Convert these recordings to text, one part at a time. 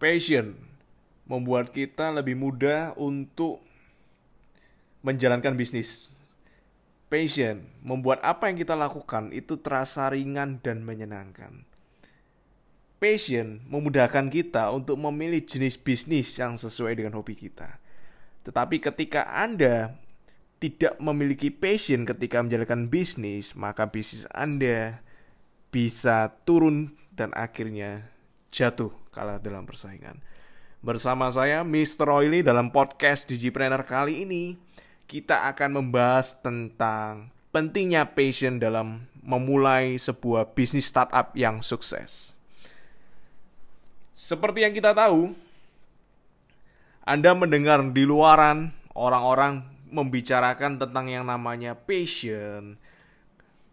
Passion membuat kita lebih mudah untuk menjalankan bisnis. Passion membuat apa yang kita lakukan itu terasa ringan dan menyenangkan. Passion memudahkan kita untuk memilih jenis bisnis yang sesuai dengan hobi kita. Tetapi ketika Anda tidak memiliki passion ketika menjalankan bisnis, maka bisnis Anda bisa turun dan akhirnya jatuh kalah dalam persaingan. Bersama saya Mr. Oily dalam podcast Digipreneur kali ini, kita akan membahas tentang pentingnya passion dalam memulai sebuah bisnis startup yang sukses. Seperti yang kita tahu, Anda mendengar di luaran orang-orang membicarakan tentang yang namanya passion,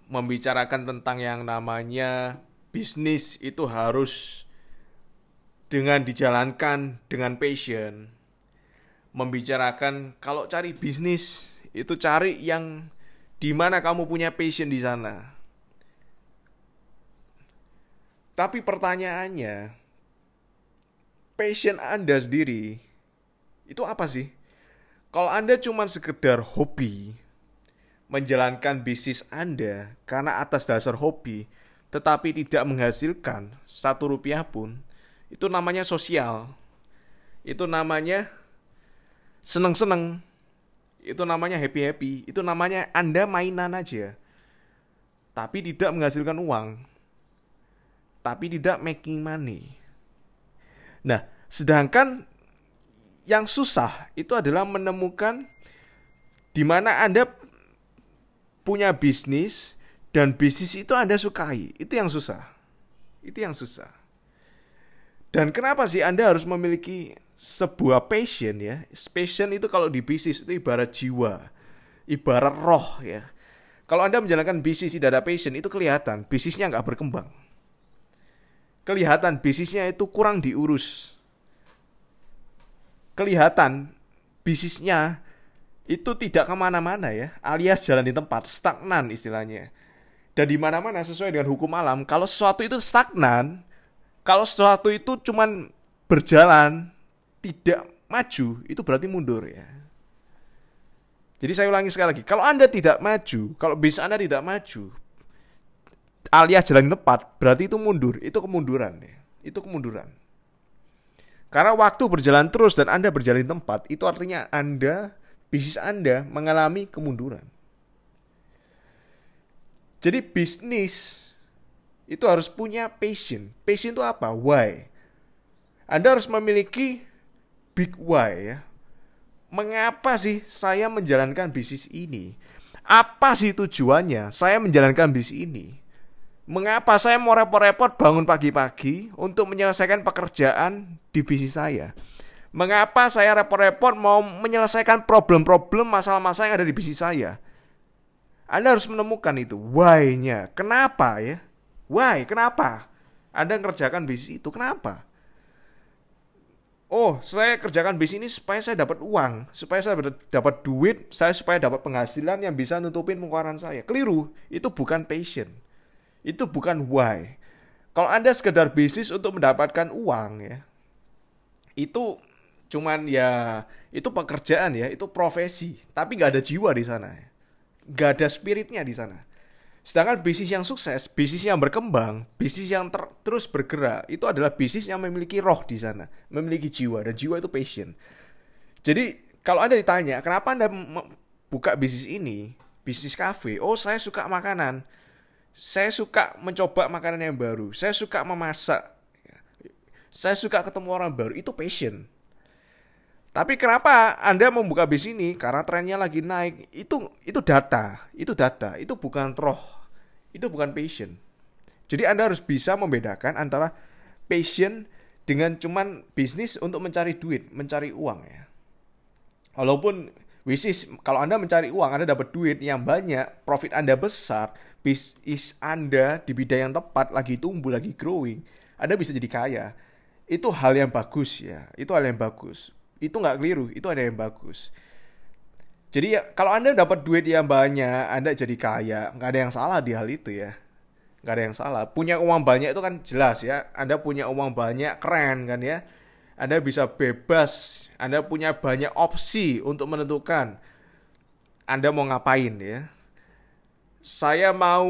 membicarakan tentang yang namanya bisnis itu harus dengan dijalankan dengan passion. Membicarakan kalau cari bisnis itu cari yang di mana kamu punya passion di sana. Tapi pertanyaannya, passion Anda sendiri itu apa sih? Kalau Anda cuma sekedar hobi menjalankan bisnis Anda karena atas dasar hobi tetapi tidak menghasilkan satu rupiah pun, itu namanya sosial. Itu namanya seneng-seneng. Itu namanya happy-happy. Itu namanya Anda mainan aja. Tapi tidak menghasilkan uang. Tapi tidak making money. Nah, sedangkan yang susah itu adalah menemukan di mana Anda punya bisnis dan bisnis itu Anda sukai. Itu yang susah. Itu yang susah. Dan kenapa sih Anda harus memiliki sebuah passion ya? Passion itu kalau di bisnis itu ibarat jiwa, ibarat roh ya. Kalau Anda menjalankan bisnis tidak ada passion itu kelihatan bisnisnya nggak berkembang. Kelihatan bisnisnya itu kurang diurus kelihatan bisnisnya itu tidak ke mana-mana ya, alias jalan di tempat, stagnan istilahnya. Dan di mana-mana sesuai dengan hukum alam, kalau sesuatu itu stagnan, kalau sesuatu itu cuman berjalan, tidak maju, itu berarti mundur ya. Jadi saya ulangi sekali lagi, kalau Anda tidak maju, kalau bisnis Anda tidak maju, alias jalan di tempat, berarti itu mundur, itu kemunduran ya. Itu kemunduran. Karena waktu berjalan terus dan Anda berjalan di tempat, itu artinya Anda, bisnis Anda mengalami kemunduran. Jadi bisnis itu harus punya passion. Passion itu apa? Why? Anda harus memiliki big why ya. Mengapa sih saya menjalankan bisnis ini? Apa sih tujuannya saya menjalankan bisnis ini? Mengapa saya mau repot-repot bangun pagi-pagi untuk menyelesaikan pekerjaan di bisnis saya? Mengapa saya repot-repot mau menyelesaikan problem-problem masalah-masalah yang ada di bisnis saya? Anda harus menemukan itu why-nya. Kenapa ya? Why? Kenapa? Anda mengerjakan bisnis itu. Kenapa? Oh, saya kerjakan bisnis ini supaya saya dapat uang, supaya saya dapat duit, saya supaya dapat penghasilan yang bisa nutupin pengeluaran saya. Keliru, itu bukan passion itu bukan why. Kalau Anda sekedar bisnis untuk mendapatkan uang ya, itu cuman ya itu pekerjaan ya, itu profesi, tapi nggak ada jiwa di sana, nggak ada spiritnya di sana. Sedangkan bisnis yang sukses, bisnis yang berkembang, bisnis yang ter terus bergerak, itu adalah bisnis yang memiliki roh di sana, memiliki jiwa dan jiwa itu passion. Jadi kalau anda ditanya kenapa anda buka bisnis ini, bisnis kafe, oh saya suka makanan, saya suka mencoba makanan yang baru. Saya suka memasak. Saya suka ketemu orang baru. Itu passion. Tapi kenapa Anda membuka bis ini? Karena trennya lagi naik. Itu itu data. Itu data. Itu bukan roh. Itu bukan passion. Jadi Anda harus bisa membedakan antara passion dengan cuman bisnis untuk mencari duit, mencari uang ya. Walaupun bisnis kalau Anda mencari uang, Anda dapat duit yang banyak, profit Anda besar, bisnis Anda di bidang yang tepat lagi tumbuh, lagi growing, Anda bisa jadi kaya. Itu hal yang bagus ya. Itu hal yang bagus. Itu nggak keliru, itu ada yang bagus. Jadi ya, kalau Anda dapat duit yang banyak, Anda jadi kaya, nggak ada yang salah di hal itu ya. Nggak ada yang salah. Punya uang banyak itu kan jelas ya. Anda punya uang banyak, keren kan ya. Anda bisa bebas, Anda punya banyak opsi untuk menentukan Anda mau ngapain ya. Saya mau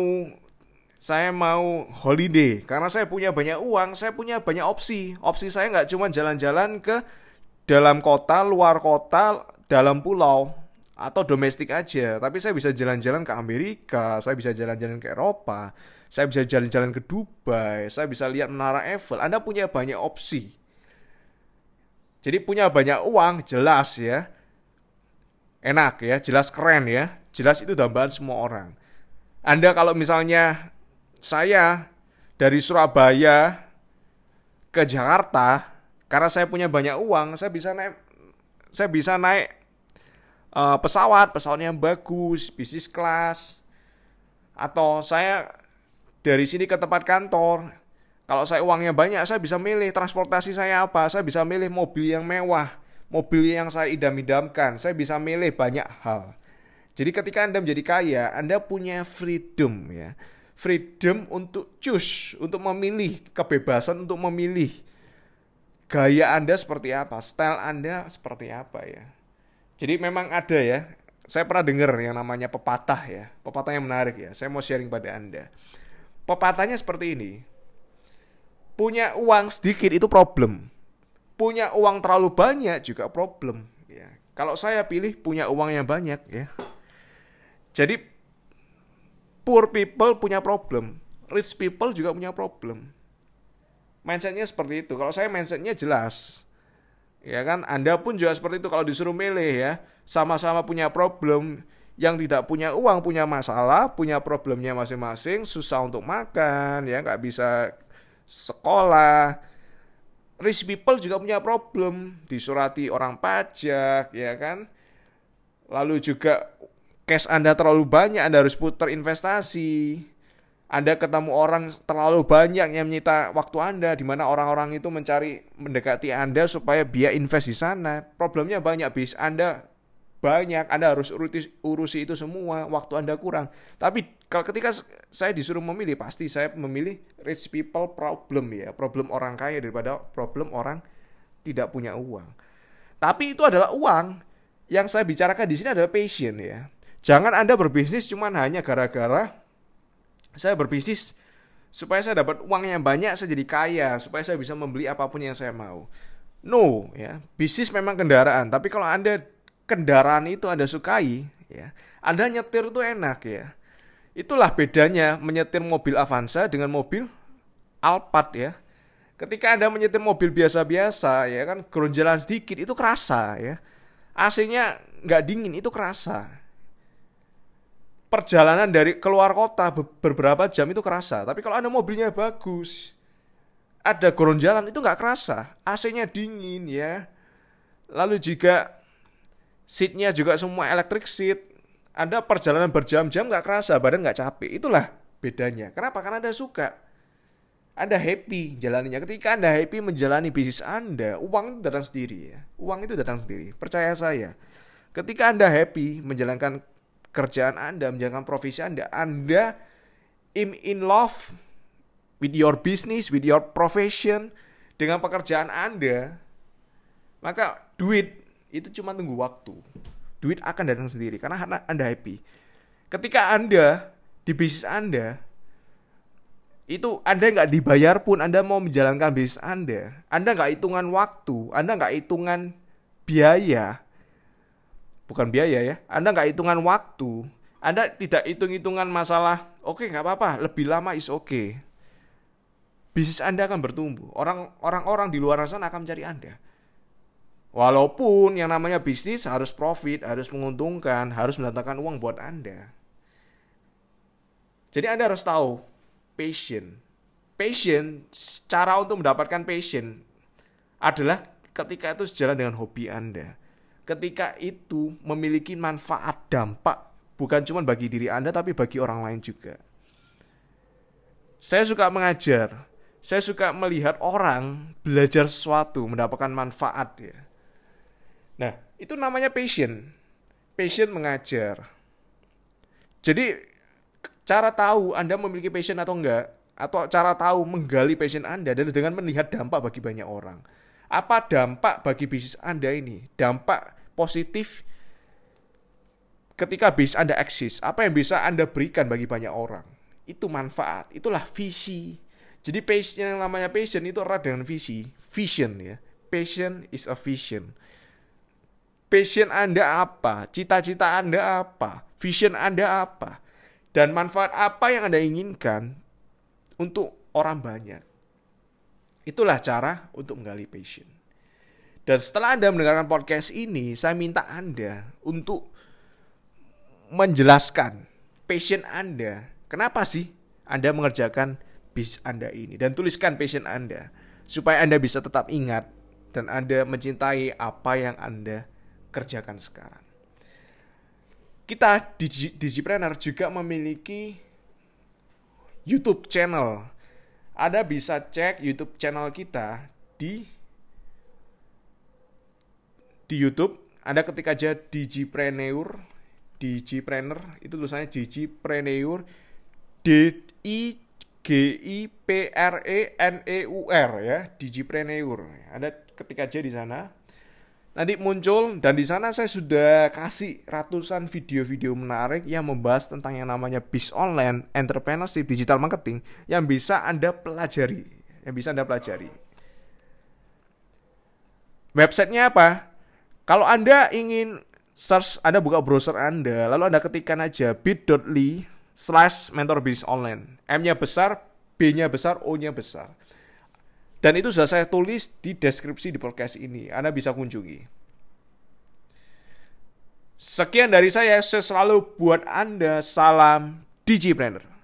saya mau holiday karena saya punya banyak uang, saya punya banyak opsi. Opsi saya nggak cuma jalan-jalan ke dalam kota, luar kota, dalam pulau atau domestik aja, tapi saya bisa jalan-jalan ke Amerika, saya bisa jalan-jalan ke Eropa, saya bisa jalan-jalan ke Dubai, saya bisa lihat menara Eiffel. Anda punya banyak opsi. Jadi punya banyak uang, jelas ya. Enak ya, jelas keren ya. Jelas itu dambaan semua orang. Anda kalau misalnya saya dari Surabaya ke Jakarta karena saya punya banyak uang, saya bisa naik saya bisa naik uh, pesawat, pesawat yang bagus, bisnis kelas. Atau saya dari sini ke tempat kantor. Kalau saya uangnya banyak, saya bisa milih transportasi saya apa. Saya bisa milih mobil yang mewah, mobil yang saya idam-idamkan. Saya bisa milih banyak hal. Jadi ketika Anda menjadi kaya, Anda punya freedom ya. Freedom untuk choose, untuk memilih, kebebasan untuk memilih gaya Anda seperti apa, style Anda seperti apa ya. Jadi memang ada ya, saya pernah dengar yang namanya pepatah ya, pepatah yang menarik ya. Saya mau sharing pada Anda. Pepatahnya seperti ini. Punya uang sedikit itu problem. Punya uang terlalu banyak juga problem. Ya. Kalau saya pilih punya uang yang banyak ya. Jadi poor people punya problem, rich people juga punya problem. Mindsetnya seperti itu. Kalau saya mindsetnya jelas, ya kan. Anda pun juga seperti itu kalau disuruh milih ya, sama-sama punya problem yang tidak punya uang punya masalah, punya problemnya masing-masing, susah untuk makan, ya nggak bisa sekolah. Rich people juga punya problem, disurati orang pajak, ya kan. Lalu juga cash Anda terlalu banyak, Anda harus putar investasi. Anda ketemu orang terlalu banyak yang menyita waktu Anda, di mana orang-orang itu mencari mendekati Anda supaya biaya invest di sana. Problemnya banyak, bis Anda banyak, Anda harus urusi, urusi itu semua, waktu Anda kurang. Tapi kalau ketika saya disuruh memilih, pasti saya memilih rich people problem ya, problem orang kaya daripada problem orang tidak punya uang. Tapi itu adalah uang. Yang saya bicarakan di sini adalah passion ya. Jangan Anda berbisnis cuma hanya gara-gara saya berbisnis supaya saya dapat uang yang banyak, saya jadi kaya, supaya saya bisa membeli apa pun yang saya mau. No, ya. Bisnis memang kendaraan, tapi kalau Anda kendaraan itu Anda sukai, ya, Anda nyetir itu enak ya. Itulah bedanya menyetir mobil Avanza dengan mobil Alphard ya. Ketika Anda menyetir mobil biasa-biasa ya kan geronjalan sedikit itu kerasa ya. AC-nya nggak dingin itu kerasa. Perjalanan dari keluar kota beberapa jam itu kerasa. Tapi kalau Anda mobilnya bagus, ada geronjalan itu nggak kerasa. AC-nya dingin ya. Lalu juga seatnya juga semua electric seat. Anda perjalanan berjam-jam nggak kerasa, badan nggak capek. Itulah bedanya. Kenapa? Karena Anda suka. Anda happy jalaninya. Ketika Anda happy menjalani bisnis Anda, uang itu datang sendiri ya. Uang itu datang sendiri. Percaya saya. Ketika Anda happy menjalankan kerjaan Anda, menjalankan profesi Anda, Anda in, in love with your business, with your profession, dengan pekerjaan Anda, maka duit itu cuma tunggu waktu. Duit akan datang sendiri karena Anda happy. Ketika Anda di bisnis Anda itu Anda nggak dibayar pun Anda mau menjalankan bisnis Anda, Anda nggak hitungan waktu, Anda nggak hitungan biaya, bukan biaya ya, Anda nggak hitungan waktu, Anda tidak hitung-hitungan masalah, oke okay, nggak apa-apa, lebih lama is oke. Okay. Bisnis Anda akan bertumbuh, orang orang-orang di luar sana akan mencari Anda. Walaupun yang namanya bisnis harus profit, harus menguntungkan, harus mendatangkan uang buat Anda. Jadi Anda harus tahu passion. Passion, cara untuk mendapatkan passion adalah ketika itu sejalan dengan hobi Anda. Ketika itu memiliki manfaat dampak bukan cuma bagi diri Anda tapi bagi orang lain juga. Saya suka mengajar. Saya suka melihat orang belajar sesuatu, mendapatkan manfaat ya Nah, itu namanya passion. Passion mengajar. Jadi, cara tahu Anda memiliki passion atau enggak, atau cara tahu menggali passion Anda adalah dengan melihat dampak bagi banyak orang. Apa dampak bagi bisnis Anda ini? Dampak positif ketika bisnis Anda eksis. Apa yang bisa Anda berikan bagi banyak orang? Itu manfaat, itulah visi. Jadi passion yang namanya passion itu erat dengan visi. Vision ya. Passion is a vision. Passion Anda apa? Cita-cita Anda apa? Vision Anda apa? Dan manfaat apa yang Anda inginkan untuk orang banyak? Itulah cara untuk menggali passion. Dan setelah Anda mendengarkan podcast ini, saya minta Anda untuk menjelaskan passion Anda. Kenapa sih Anda mengerjakan bis Anda ini? Dan tuliskan passion Anda. Supaya Anda bisa tetap ingat dan Anda mencintai apa yang Anda kerjakan sekarang. Kita di Digipreneur juga memiliki YouTube channel. Anda bisa cek YouTube channel kita di di YouTube. Anda ketik aja Digipreneur, Digipreneur itu tulisannya Digipreneur D I G I P R E N E U R ya, Digipreneur. Anda ketik aja di sana nanti muncul dan di sana saya sudah kasih ratusan video-video menarik yang membahas tentang yang namanya bis online, entrepreneurship, digital marketing yang bisa Anda pelajari, yang bisa Anda pelajari. Websitenya apa? Kalau Anda ingin search, Anda buka browser Anda, lalu Anda ketikkan aja bit.ly slash mentor bisnis online. M-nya besar, B-nya besar, O-nya besar. Dan itu sudah saya tulis di deskripsi di podcast ini. Anda bisa kunjungi. Sekian dari saya, saya selalu buat Anda salam Digipreneur.